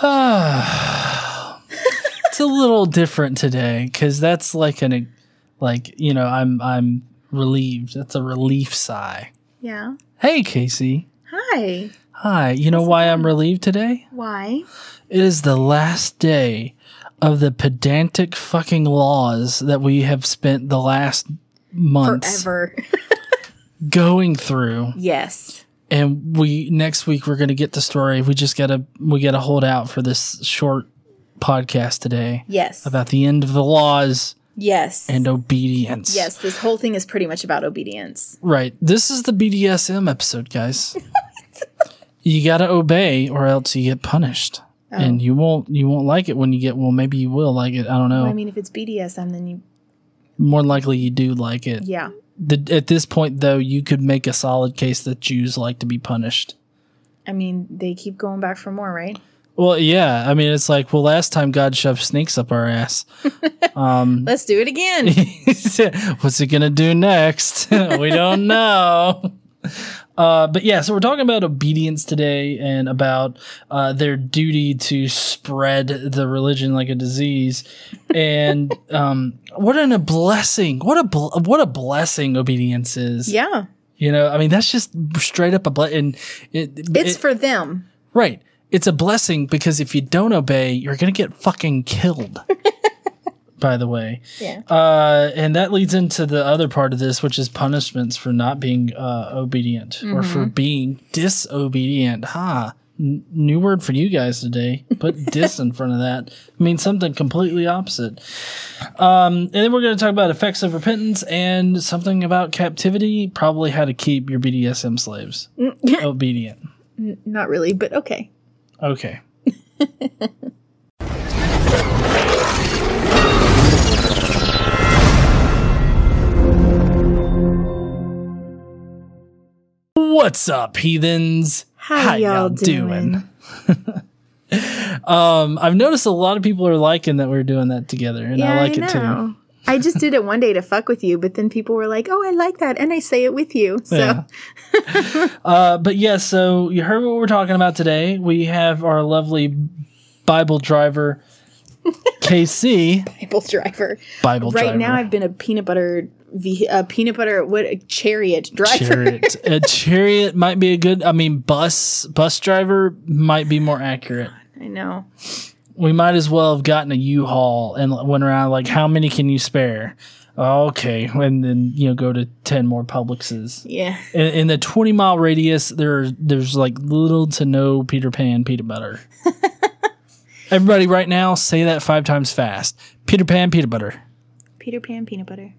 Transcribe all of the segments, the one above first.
Uh, it's a little different today because that's like an like you know I'm I'm relieved. That's a relief sigh. Yeah. Hey Casey. Hi. Hi. You know why I'm relieved today? Why? It is the last day of the pedantic fucking laws that we have spent the last months Forever. going through. yes. And we next week we're gonna get the story. We just gotta we gotta hold out for this short podcast today Yes. about the end of the laws yes. and obedience. yes. This whole thing is pretty much about obedience. Right. This is the BDSM episode, guys. you gotta obey or else you get punished. Oh. And you won't you won't like it when you get well maybe you will like it. I don't know. Well, I mean, if it's BDSM, then you. More likely you do like it. Yeah. The, at this point though, you could make a solid case that Jews like to be punished. I mean, they keep going back for more, right? Well, yeah. I mean, it's like, well, last time God shoved snakes up our ass. Um, Let's do it again. what's it gonna do next? we don't know. Uh, but yeah, so we're talking about obedience today and about uh, their duty to spread the religion like a disease, and um, what an, a blessing! What a bl- what a blessing obedience is. yeah. You know, I mean, that's just straight up a blessing. It, It's it- for them. Right. It's a blessing because if you don't obey, you're going to get fucking killed. by the way. Yeah. Uh, and that leads into the other part of this, which is punishments for not being uh, obedient or for being disobedient. Ha. N- new word for you guys today. Put dis in front of that. means something completely opposite. Um, and then we're going to talk about effects of repentance and something about captivity. Probably how to keep your BDSM slaves obedient. Not really, but okay. Okay. What's up, heathens? How y'all doing? um, I've noticed a lot of people are liking that we're doing that together, and I like it too. I just did it one day to fuck with you, but then people were like, "Oh, I like that," and I say it with you. So Yeah. uh, but yeah, so you heard what we're talking about today. We have our lovely Bible driver, Casey. Bible driver. Bible right driver. now, I've been a peanut butter, ve- a uh, peanut butter what a chariot driver. chariot. a chariot might be a good. I mean, bus bus driver might be more accurate. I know. We might as well have gotten a U-Haul and went around like, how many can you spare? Okay, and then you know go to ten more Publixes. Yeah. In, in the twenty mile radius, there there's like little to no Peter Pan peanut butter. Everybody, right now, say that five times fast. Peter Pan peanut butter. Peter Pan peanut butter.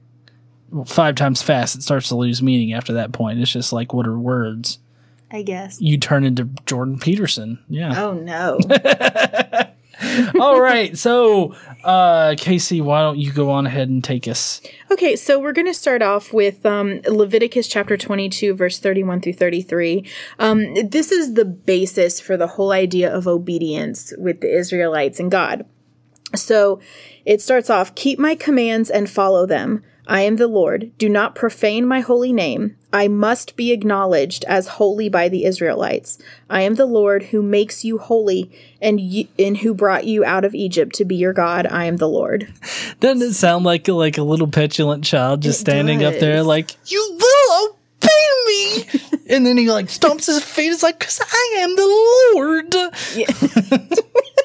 Well, five times fast, it starts to lose meaning after that point. It's just like what are words? I guess. You turn into Jordan Peterson. Yeah. Oh no. All right. So, uh, Casey, why don't you go on ahead and take us? Okay, so we're going to start off with um, Leviticus chapter 22, verse 31 through 33. Um, this is the basis for the whole idea of obedience with the Israelites and God. So it starts off Keep my commands and follow them. I am the Lord. Do not profane my holy name. I must be acknowledged as holy by the Israelites. I am the Lord who makes you holy and, y- and who brought you out of Egypt to be your God. I am the Lord. Doesn't it sound like like a little petulant child just It standing up there like, you will obey me? and then he like stomps his feet. It's like, because I am the Lord.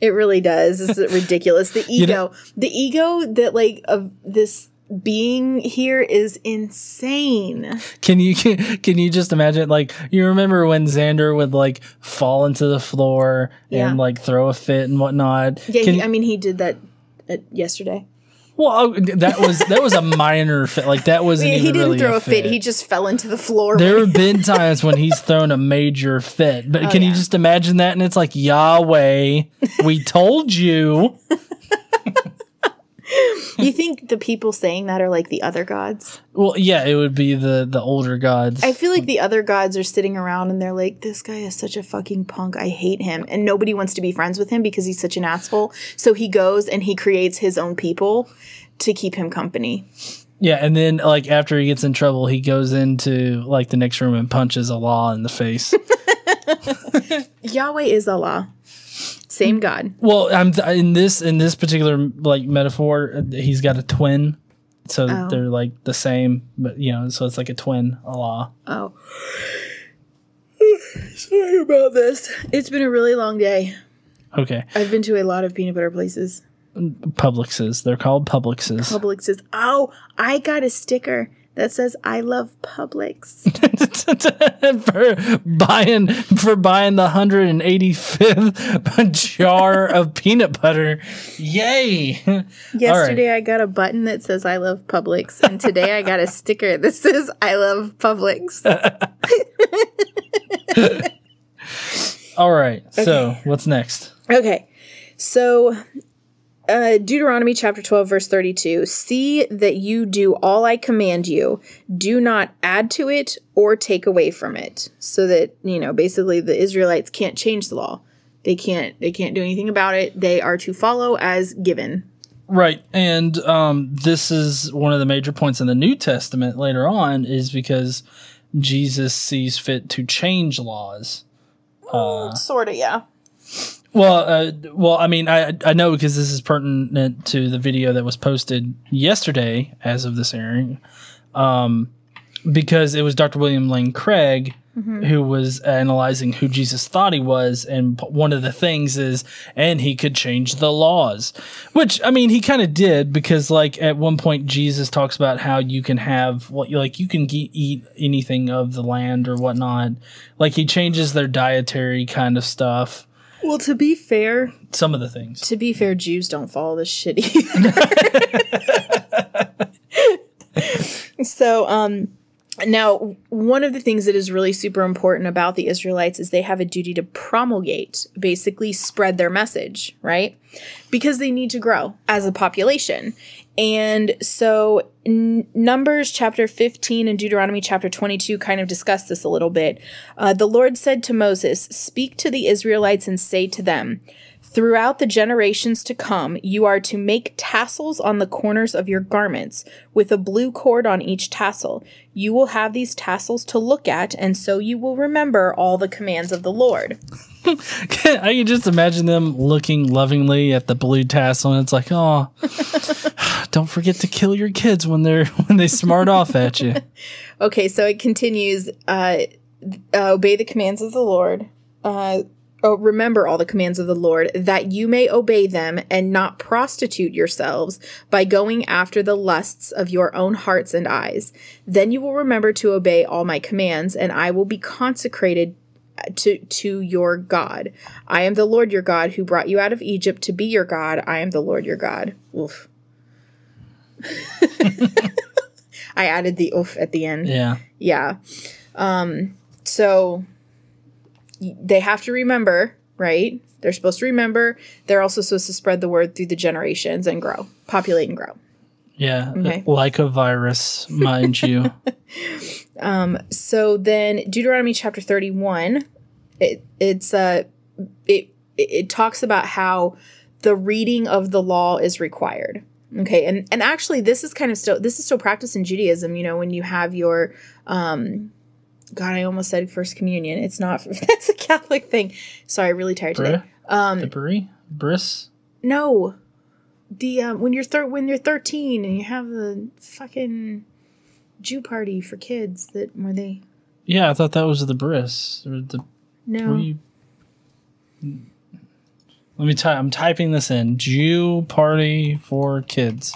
It really does. It's ridiculous. The ego, know- the ego that like of this being here is insane. Can you can you just imagine like you remember when Xander would like fall into the floor Yeah. and like throw a fit and whatnot? Yeah, Can- he, I mean, he did that uh, yesterday. Well, oh, that was that was a minor fit. Like that Yeah, he didn't really throw a a fit. He just fell into the floor. There have been times when he's thrown a major fit, but oh, can you Oh, just imagine that? And it's like Yahweh, we told you. you think the people saying that are like the other gods? Well, yeah, it would be the the older gods. I feel like the other gods are sitting around and they're like, "This guy is such a fucking punk. I hate him," and nobody wants to be friends with him because he's such an asshole. So he goes and he creates his own people to keep him company. yeah, and then like after he gets in trouble, he goes into like the next room and punches Allah in the face. Yahweh is Allah. Same God. Well, I'm in this in this particular like metaphor. uh, He's got a twin, so Oh. they're like the same, but you know, so it's like a twin Allah. Oh. Sorry about this. It's been a really long day. Okay, I've been to a lot of peanut butter places. Publixes. They're called Publixes. Publixes. "Oh, I got a sticker that says I love Publix." for buying for buying the hundred and eighty fifth jar of peanut butter. Yay! Yesterday I got a button that says I love Publix, and today I got a sticker that says I love Publix. All right. So what's next? Okay. So uh, Deuteronomy chapter 12, verse 32 See that you do all I command you, do not add to it or take away from it. So that, you know, basically the Israelites can't change the law. They can't they can't do anything about it. They are to follow as given. Right. And um, this is one of the major points in the New Testament later on, is because Jesus sees fit to change laws. Sort of, yeah. Well, uh, well, I mean, I I know because this is pertinent to the video that was posted yesterday, as of this airing, um, because it was Dr. William Lane Craig who was analyzing who Jesus thought he was, and one of the things is, and he could change the laws, which I mean, he kind of did because, like, at one point Jesus talks about how you can have what, you like, you can ge- eat anything of the land or whatnot, like he changes their dietary kind of stuff Well, to be fair, some of the things. to be fair, Jews don't follow this shit either. so, um, now one of the things that is really super important about the Israelites is they have a duty to promulgate, basically spread their message, right? Because they need to grow as a population. And so N- Numbers chapter 15 and Deuteronomy chapter 22 kind of discuss this a little bit. Uh, the Lord said to Moses, Speak to the Israelites and say to them, Throughout the generations to come, you are to make tassels on the corners of your garments, with a blue cord on each tassel. You will have these tassels to look at, and so you will remember all the commands of the Lord. I can just imagine them looking lovingly at the blue tassel, and it's like, oh, don't forget to kill your kids when they're when they smart off at you. Okay, so it continues uh, uh, obey the commands of the Lord. Uh, oh, remember all the commands of the Lord, that you may obey them and not prostitute yourselves by going after the lusts of your own hearts and eyes. Then you will remember to obey all my commands, and I will be consecrated to to your God. I am the Lord your God who brought you out of Egypt to be your God. I am the Lord your God. Oof. I added the oof at the end. Yeah, Yeah. Um, so they have to remember, right? They're supposed to remember. They're also supposed to spread the word through the generations and grow, populate and grow. yeah, Okay. like a virus, mind you. Um, So then Deuteronomy chapter 31, it, it's uh it it it talks about how the reading of the law is required. Okay, and and actually this is kind of still this is still practiced in Judaism, you know, when you have your um God, I almost said first communion. It's not that's a Catholic thing. Sorry, really tired today. Um, the brie, bris. No. The um when you're thir- when you're 13 and you have the fucking Jew party for kids that were they Yeah, I thought that was the bris or the no brie. Let me type. I'm typing this in. Jew party for kids.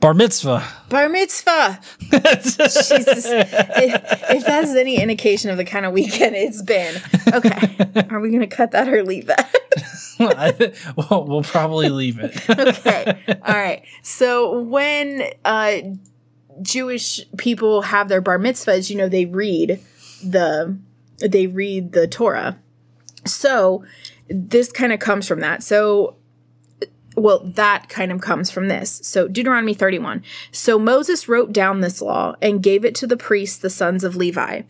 Bar mitzvah. bar mitzvah. Jesus. if, if that's any indication of the kind of weekend it's been. Okay. Are we going to cut that or leave that? Well, we'll probably leave it. okay. All right. So when uh, Jewish people have their bar mitzvahs, you know, they read the they read the Torah. So this kind of comes from that. So well, that kind of comes from this. So, Deuteronomy 31. So, Moses wrote down this law and gave it to the priests, the sons of Levi,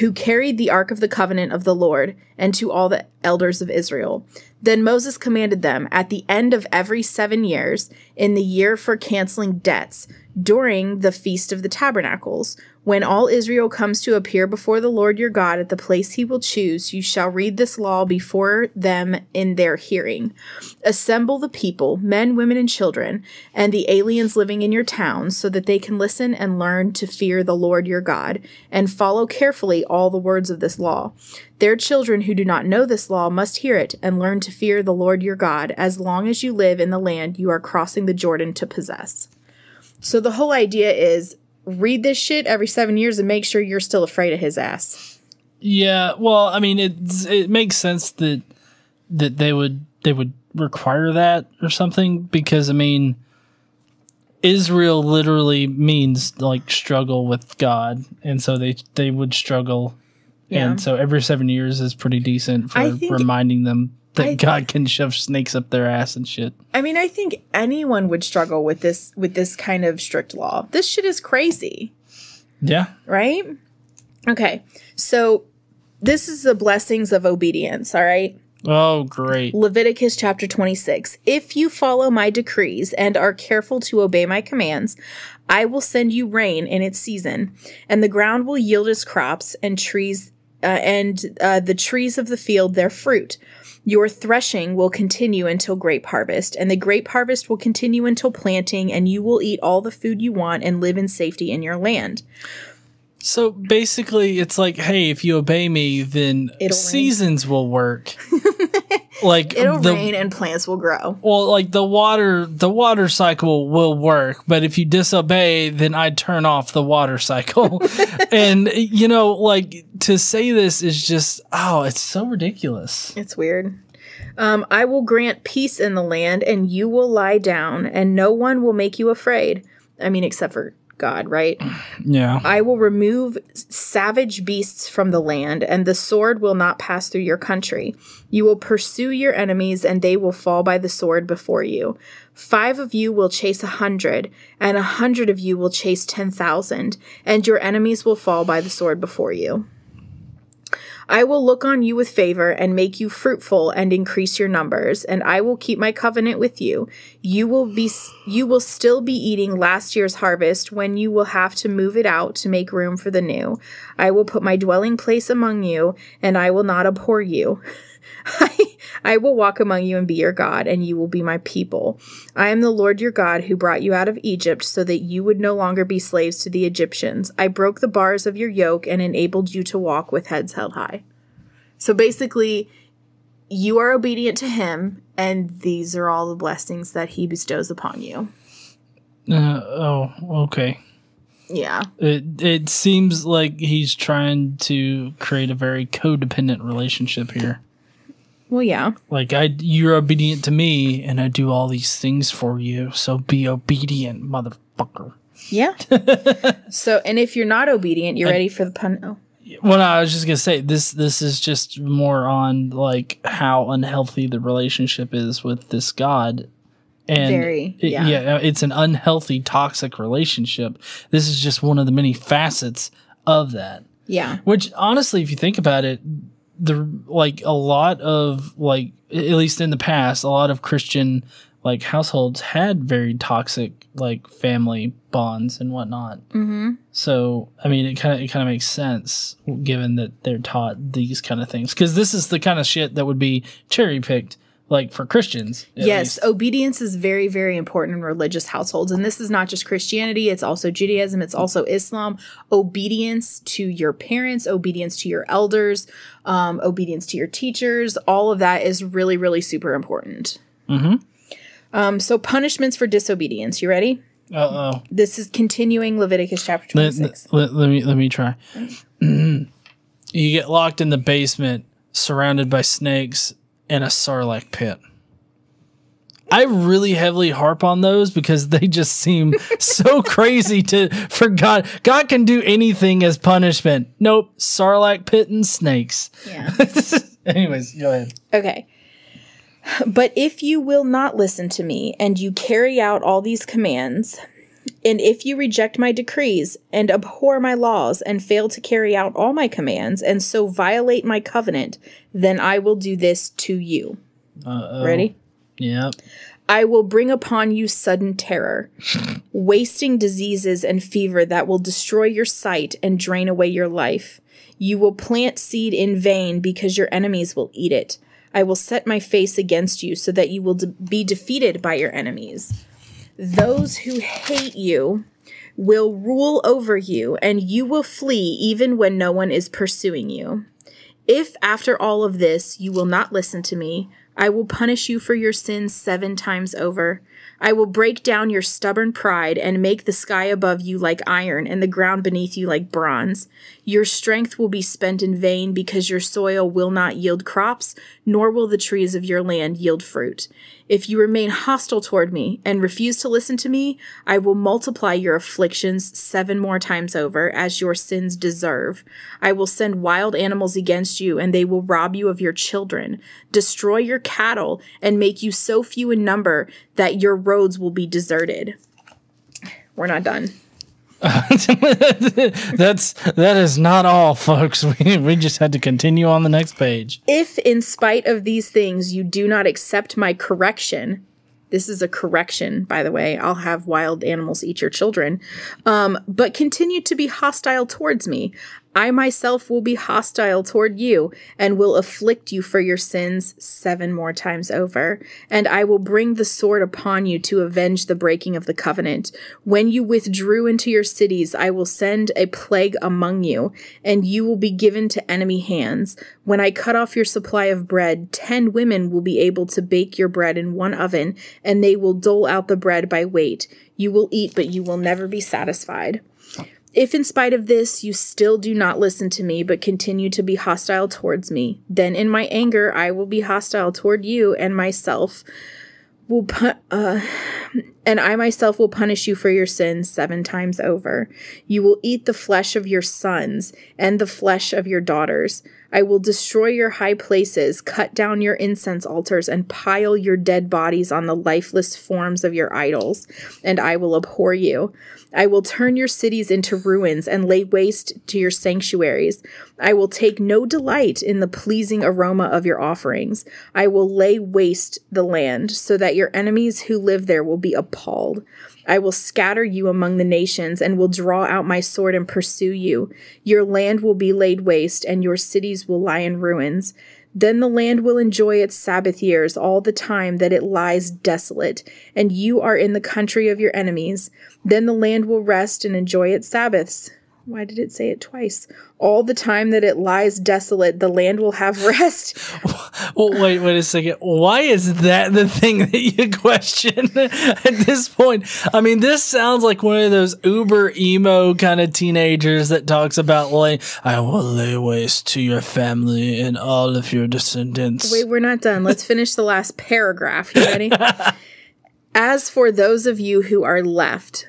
who carried the ark of the covenant of the Lord, and to all the elders of Israel. Then Moses commanded them at the end of every seven years, in the year for canceling debts, during the Feast of the Tabernacles, When all Israel comes to appear before the Lord your God at the place he will choose, you shall read this law before them in their hearing. Assemble the people, men, women, and children, and the aliens living in your towns, so that they can listen and learn to fear the Lord your God, and follow carefully all the words of this law. Their children who do not know this law must hear it and learn to fear the Lord your God as long as you live in the land you are crossing the Jordan to possess. So the whole idea is read this shit every seven years and make sure you're still afraid of his ass. Yeah, well, I mean, it it makes sense that that they would they would require that or something because I mean, Israel literally means like struggle with God, and so they they would struggle, Yeah. and so every seven years is pretty decent for reminding them that I- God can shove snakes up their ass and shit. I mean, I think anyone would struggle with this with this kind of strict law. This shit is crazy. Yeah, right? Okay, so this is the blessings of obedience, all right? Oh, great. Leviticus chapter 26. If you follow my decrees and are careful to obey my commands, I will send you rain in its season, and the ground will yield its crops, and trees uh, and uh, the trees of the field their fruit. Your threshing will continue until grape harvest, and the grape harvest will continue until planting, and you will eat all the food you want and live in safety in your land. So basically, it's like, hey, if you obey me, then rain. seasons will work. like It'll the, rain and plants will grow. Well, like the water, the water cycle will work, but if you disobey, then I turn off the water cycle. and you know, like to say this is just, oh, it's so ridiculous. It's weird. Um, I will grant peace in the land, and you will lie down, and no one will make you afraid. I mean, except for God, right? Yeah. I will remove savage beasts from the land, and the sword will not pass through your country. You will pursue your enemies, and they will fall by the sword before you. Five of you will chase a hundred, and a hundred of you will chase ten thousand, and your enemies will fall by the sword before you. I will look on you with favor and make you fruitful and increase your numbers, and I will keep my covenant with you. You will be you will still be eating last year's harvest when you will have to move it out to make room for the new. I will put my dwelling place among you, and I will not abhor you. I, I will walk among you and be your God, and you will be my people. I am the Lord your God who brought you out of Egypt so that you would no longer be slaves to the Egyptians. I broke the bars of your yoke and enabled you to walk with heads held high. So basically, you are obedient to him, and these are all the blessings that he bestows upon you. Uh, oh, okay. Yeah. It it seems like he's trying to create a very codependent relationship here. Well, yeah. Like I, you're obedient to me, and I do all these things for you. So be obedient, motherfucker. Yeah. so, and if you're not obedient, you're ready for the pun. Oh. Well, no, I was just gonna say this. This is just more on like how unhealthy the relationship is with this God, and Very, it- yeah. it's an unhealthy, toxic relationship. This is just one of the many facets of that. Yeah. Which, honestly, if you think about it, the like a lot of like at least in the past, a lot of Christian like households had very toxic like family bonds and whatnot. Mm-hmm. So, I mean, it kind of it kind of makes sense given that they're taught these kind of things because this is the kind of shit that would be cherry picked, like for Christians. Yes, least. obedience is very, very important in religious households. And this is not just Christianity, it's also Judaism, it's also Islam. Obedience to your parents, obedience to your elders, um, obedience to your teachers, all of that is really, really super important. Mhm. Um, so, punishments for disobedience. You ready? Uh oh. This is continuing Leviticus chapter Let, 26. let, let me let me try. you get locked in the basement, surrounded by snakes, in a sarlacc pit. I really heavily harp on those because they just seem so crazy to for God. God can do anything as punishment. Nope, sarlacc pit and snakes. Yeah. Anyways, go ahead. Okay. But if you will not listen to me, and you carry out all these commands, and if you reject my decrees, and abhor my laws, and fail to carry out all my commands, and so violate my covenant, then I will do this to you. Uh, Ready? Yep. I will bring upon you sudden terror, wasting diseases and fever that will destroy your sight and drain away your life. You will plant seed in vain because your enemies will eat it. I will set my face against you so that you will de- be defeated by your enemies. Those who hate you will rule over you, and you will flee even when no one is pursuing you. If after all of this you will not listen to me, I will punish you for your sins seven times over. I will break down your stubborn pride and make the sky above you like iron and the ground beneath you like bronze. Your strength will be spent in vain because your soil will not yield crops, nor will the trees of your land yield fruit. If you remain hostile toward me and refuse to listen to me, I will multiply your afflictions seven more times over, as your sins deserve. I will send wild animals against you, and they will rob you of your children, destroy your cattle, and make you so few in number that your roads will be deserted. We're not done. That's that is not all, folks. We we just had to continue on the next page. If, in spite of these things, you do not accept my correction, this is a correction, by the way. I'll have wild animals eat your children, um, but continue to be hostile towards me. I myself will be hostile toward you and will afflict you for your sins seven more times over. And I will bring the sword upon you to avenge the breaking of the covenant. When you withdrew into your cities, I will send a plague among you, and you will be given to enemy hands. When I cut off your supply of bread, ten women will be able to bake your bread in one oven, and they will dole out the bread by weight. You will eat, but you will never be satisfied. If in spite of this you still do not listen to me, but continue to be hostile towards me, then in my anger I will be hostile toward you and myself will put uh, and I myself will punish you for your sins seven times over. You will eat the flesh of your sons and the flesh of your daughters. I will destroy your high places, cut down your incense altars, and pile your dead bodies on the lifeless forms of your idols, and I will abhor you. I will turn your cities into ruins and lay waste to your sanctuaries. I will take no delight in the pleasing aroma of your offerings. I will lay waste the land so that your enemies who live there will be appalled. I will scatter you among the nations and will draw out my sword and pursue you. Your land will be laid waste and your cities will lie in ruins. Then the land will enjoy its Sabbath years all the time that it lies desolate, and you are in the country of your enemies. Then the land will rest and enjoy its Sabbaths. Why did it say it twice? All the time that it lies desolate, the land will have rest. well, wait, wait a second. Why is that the thing that you question at this point? I mean, this sounds like one of those uber emo kind of teenagers that talks about like, I will lay waste to your family and all of your descendants. Wait, we're not done. Let's finish the last paragraph. You ready? As for those of you who are left,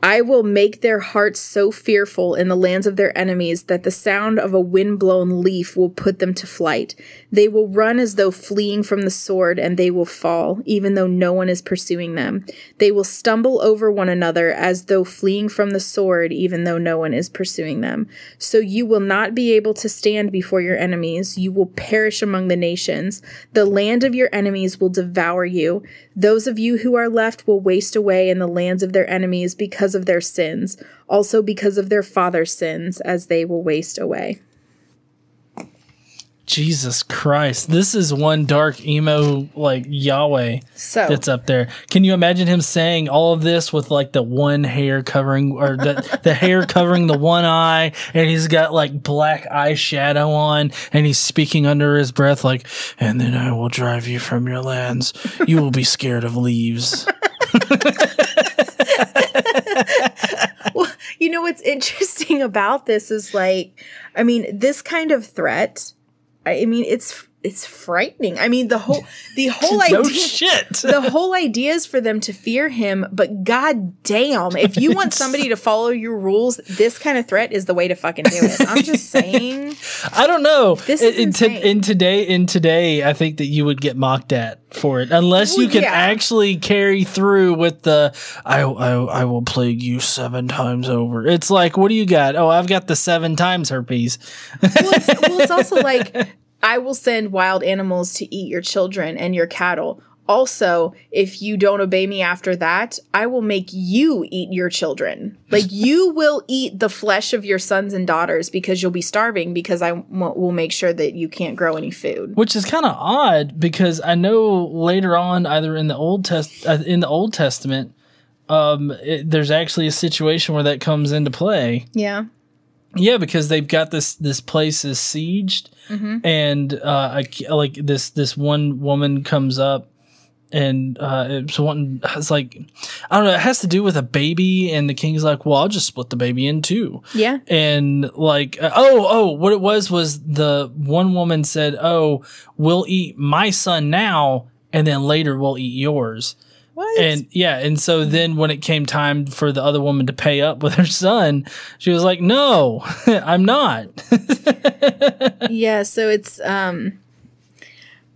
I will make their hearts so fearful in the lands of their enemies that the sound of a wind-blown leaf will put them to flight. They will run as though fleeing from the sword, and they will fall, even though no one is pursuing them. They will stumble over one another as though fleeing from the sword, even though no one is pursuing them. So you will not be able to stand before your enemies. You will perish among the nations. The land of your enemies will devour you. Those of you who are left will waste away in the lands of their enemies because of their sins, also because of their father's sins, as they will waste away. Jesus Christ. This is one dark emo like Yahweh So that's up there. Can you imagine him saying all of this with like the one hair covering or the, the hair covering the one eye and he's got like black eyeshadow on and he's speaking under his breath like, and then I will drive you from your lands. You will be scared of leaves. well, you know what's interesting about this is like, I mean, this kind of threat. I mean, it's it's frightening. I mean, the whole the whole no idea. shit. the whole idea is for them to fear him, but god damn, if you want somebody to follow your rules, this kind of threat is the way to fucking do it. I'm just saying. I don't know. This in, is in, to- in today, in today, I think that you would get mocked at for it unless you can yeah. actually carry through with the I, I I will plague you seven times over. It's like, what do you got? Oh, I've got the seven times herpes. Well it's, well, it's also like I will send wild animals to eat your children and your cattle. also, if you don't obey me after that, I will make you eat your children. Like you will eat the flesh of your sons and daughters because you'll be starving because I w- will make sure that you can't grow any food. Which is kind of odd because I know later on, either in the old test uh, in the Old Testament, um, it, there's actually a situation where that comes into play. Yeah. Yeah, because they've got this this place is sieged, and uh, I, like this this one woman comes up, and uh, it's one it's like I don't know. It has to do with a baby, and the king's like, "Well, I'll just split the baby in two. Yeah. And like, uh, oh, oh, what it was was the one woman said, "Oh, we'll eat my son now, and then later we'll eat yours." What? And yeah, and so then when it came time for the other woman to pay up with her son, she was like, "No, I'm not." yeah, so it's um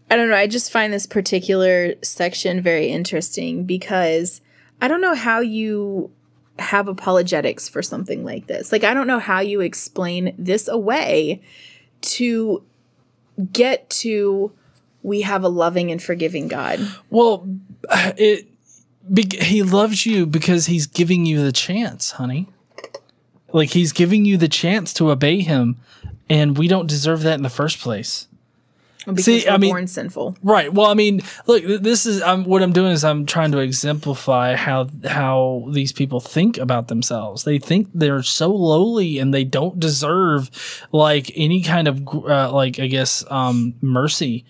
I don't know, I just find this particular section very interesting because I don't know how you have apologetics for something like this. Like I don't know how you explain this away to get to we have a loving and forgiving God. well, it be, he loves you because he's giving you the chance, honey. Like he's giving you the chance to obey him, and we don't deserve that in the first place. Because See, I mean- born sinful. Right. Well, I mean, look, this is I'm, what I'm doing is I'm trying to exemplify how how these people think about themselves. They think they're so lowly and they don't deserve like any kind of uh, like I guess um mercy.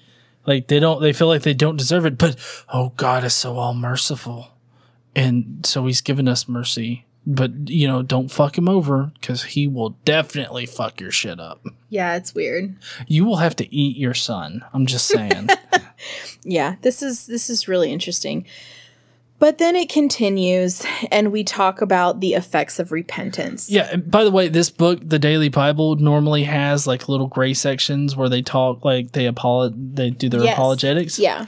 Like they don't they feel like they don't deserve it, but oh God is so all merciful. And so he's given us mercy. But you know, don't fuck him over cuz he will definitely fuck your shit up. Yeah, it's weird. You will have to eat your son. I'm just saying. Yeah, this is this is really interesting. But then it continues and we talk about the effects of repentance. Yeah, by the way, this book, the Daily Bible, normally has like little gray sections where they talk like they apolo- they do their Yes. apologetics. Yeah.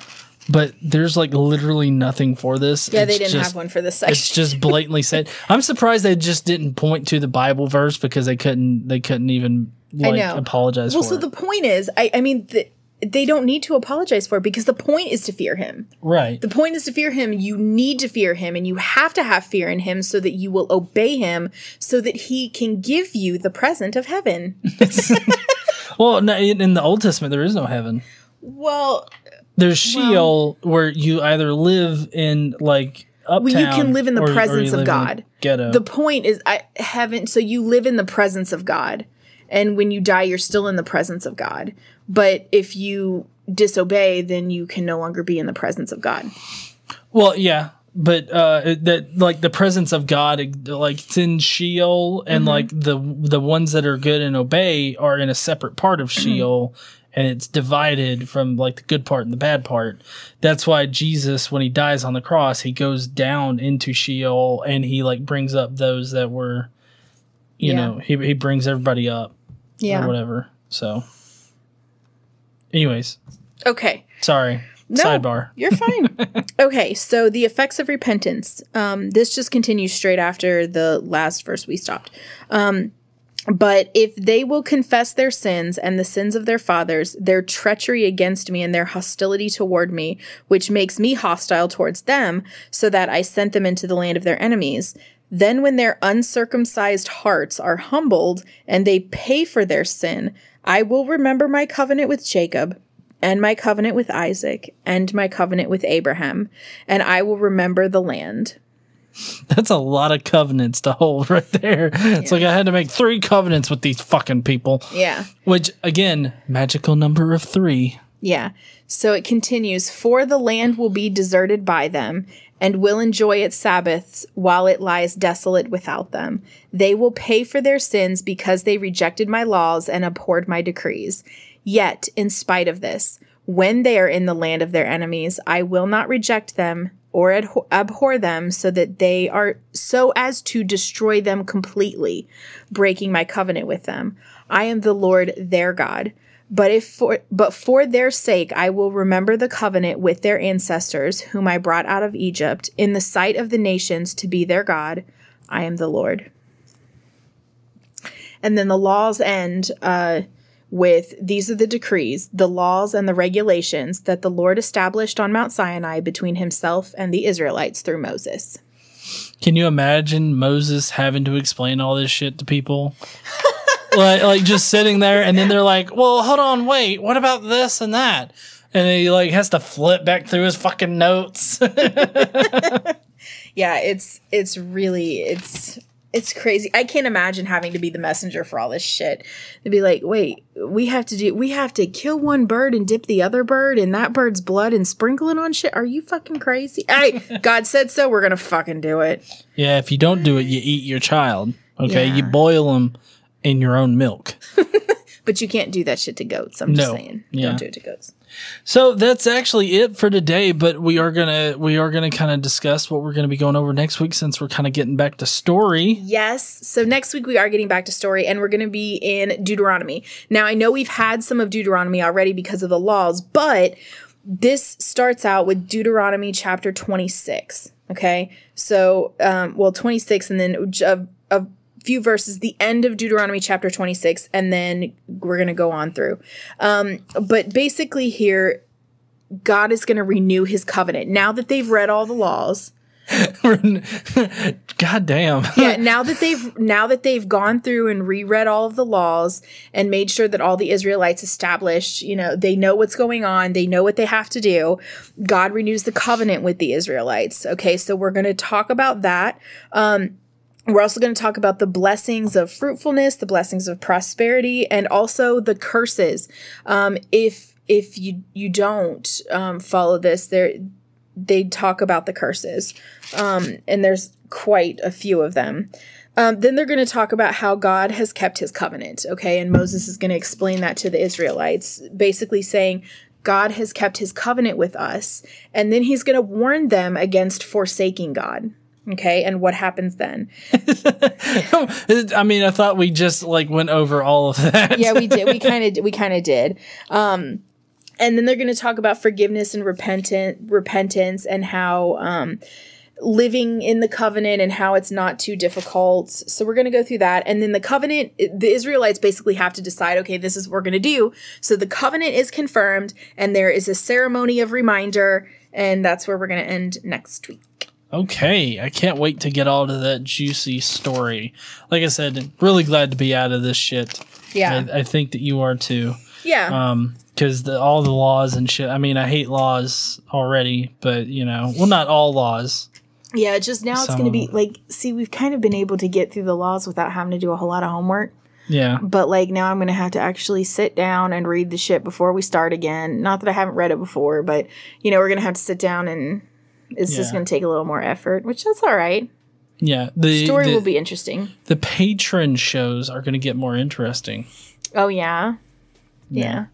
But there's like literally nothing for this. Yeah, they didn't just- have one for this section. It's just blatantly said. I'm surprised they just didn't point to the Bible verse because they couldn't they couldn't even like know. apologize well, so it. the point is, I, I mean, the, they don't need to apologize for because the point is to fear him. right. The point is to fear him. You need to fear him and you have to have fear in him so that you will obey him so that he can give you the present of heaven. well, in, the Old Testament there is no heaven. well, There's Sheol where you either live in like uptown you can live in the or- or presence of in a God. Ghetto. the point is I haven't so you live in the presence of God. And when you die, you're still in the presence of God. But if you disobey, then you can no longer be in the presence of God. Well, yeah, but uh, that like the presence of God, like it's in Sheol, and like the the ones that are good and obey are in a separate part of Sheol, and it's divided from like the good part and the bad part. That's why Jesus, when he dies on the cross, he goes down into Sheol and he like brings up those that were, you Yeah. know, he he brings everybody up or Yeah. whatever. So, anyways, Okay. sorry. No. Sidebar. You're fine. okay, so the effects of repentance. Um, this just continues straight after the last verse we stopped. Um, but if they will confess their sins and the sins of their fathers, their treachery against me and their hostility toward me, which makes me hostile towards them, so that I sent them into the land of their enemies, then when their uncircumcised hearts are humbled and they pay for their sin, I will remember my covenant with Jacob and my covenant with Isaac, and my covenant with Abraham, and I will remember the land. That's a lot of covenants to hold right there. It's like I had to make three covenants with these fucking people. Yeah. Which, again, magical number of three. Yeah. So it continues For the land will be deserted by them, and will enjoy its Sabbaths while it lies desolate without them. They will pay for their sins because they rejected my laws and abhorred my decrees. Yet, in spite of this, when they are in the land of their enemies, I will not reject them or abhor them so that they are so as to destroy them completely, breaking my covenant with them. I am the Lord their God. But if for but for their sake I will remember the covenant with their ancestors whom I brought out of Egypt in the sight of the nations to be their God. I am the Lord. And then the laws end uh, with these are the decrees, the laws, and the regulations that the Lord established on Mount Sinai between himself and the Israelites through Moses. Can you imagine Moses having to explain all this shit to people? like, like just sitting there, and then they're like, "Well, hold on, wait, what about this and that?" And he like has to flip back through his fucking notes. yeah, it's it's really it's it's crazy. I can't imagine having to be the messenger for all this shit. To be like, wait, we have to do we have to kill one bird and dip the other bird in that bird's blood and sprinkle it on shit. Are you fucking crazy? I God said so. We're gonna fucking do it. yeah, if you don't do it, you eat your child. Okay, Yeah. you boil them in your own milk. But you can't do that shit to goats. I'm just No. saying. Yeah. Don't do it to goats. So that's actually it for today. But we are gonna we are gonna kind of discuss what we're gonna be going over next week since we're kind of getting back to story. Yes. So next week we are getting back to story and we're going to be in Deuteronomy. Now I know we've had some of Deuteronomy already because of the laws, but this starts out with Deuteronomy chapter 26. Okay. So, um, well, 26 and then of a few verses, the end of Deuteronomy chapter 26, and then we're going to go on through. Um, but basically here, God is going to renew his covenant. Now that they've read all the laws, God damn. yeah now that they've now that they've gone through and reread all of the laws and made sure that all the israelites established you know they know what's going on they know what they have to do god renews the covenant with the israelites okay so we're going to talk about that um we're also going to talk about the blessings of fruitfulness the blessings of prosperity and also the curses um if if you you don't um follow this there they talk about the curses um, and there's quite a few of them. Um, then they're going to talk about how God has kept his covenant, okay? And Moses is going to explain that to the Israelites, basically saying, God has kept his covenant with us. And then he's going to warn them against forsaking God. Okay, and what happens then? I mean, I thought we just like went over all of that. yeah, we did. We kind of we kind of did. Um, and then they're going to talk about forgiveness and repentant repentance and how um, living in the covenant and how it's not too difficult. So we're going to go through that. And then the covenant, the Israelites basically have to decide, okay, this is what we're going to do. So the covenant is confirmed, and there is a ceremony of reminder, and that's where we're going to end next week. Okay, I can't wait to get all to that juicy story. Like I said, really glad to be out of this shit. Yeah, I, I think that you are too. yeah. Um, because the, all the laws and shit. I mean, I hate laws already, but you know, well, not all laws. Yeah, just now it's going to be like, see, we've kind of been able to get through the laws without having to do a whole lot of homework. Yeah, But like now I'm going to have to actually sit down and read the shit before we start again. Not that I haven't read it before, but you know, we're going to have to sit down and it's just going to take a little more effort, which that's all right. yeah. The Story the, will be interesting. the patron shows are going to get more interesting. Oh yeah. Yeah.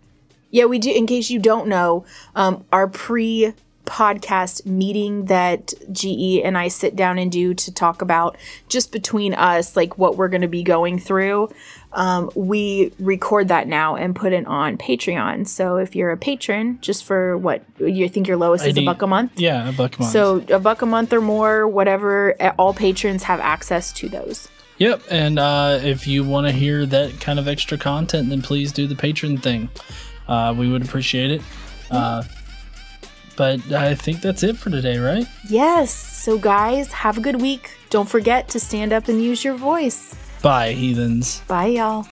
Yeah, we do in case you don't know, um our pre podcast meeting that GE and I sit down and do to talk about just between us like what we're going to be going through. Um, we record that now and put it on Patreon. So if you're a patron, just for what you think your lowest is a buck a month. Yeah, a buck a month. So a buck a month or more, whatever. All patrons have access to those. Yep, and uh, if you want to hear that kind of extra content, then please do the patron thing. Uh, we would appreciate it. Uh, but I think that's it for today, right? Yes. So guys, have a good week. Don't forget to stand up and use your voice. Bye, heathens. Bye, y'all.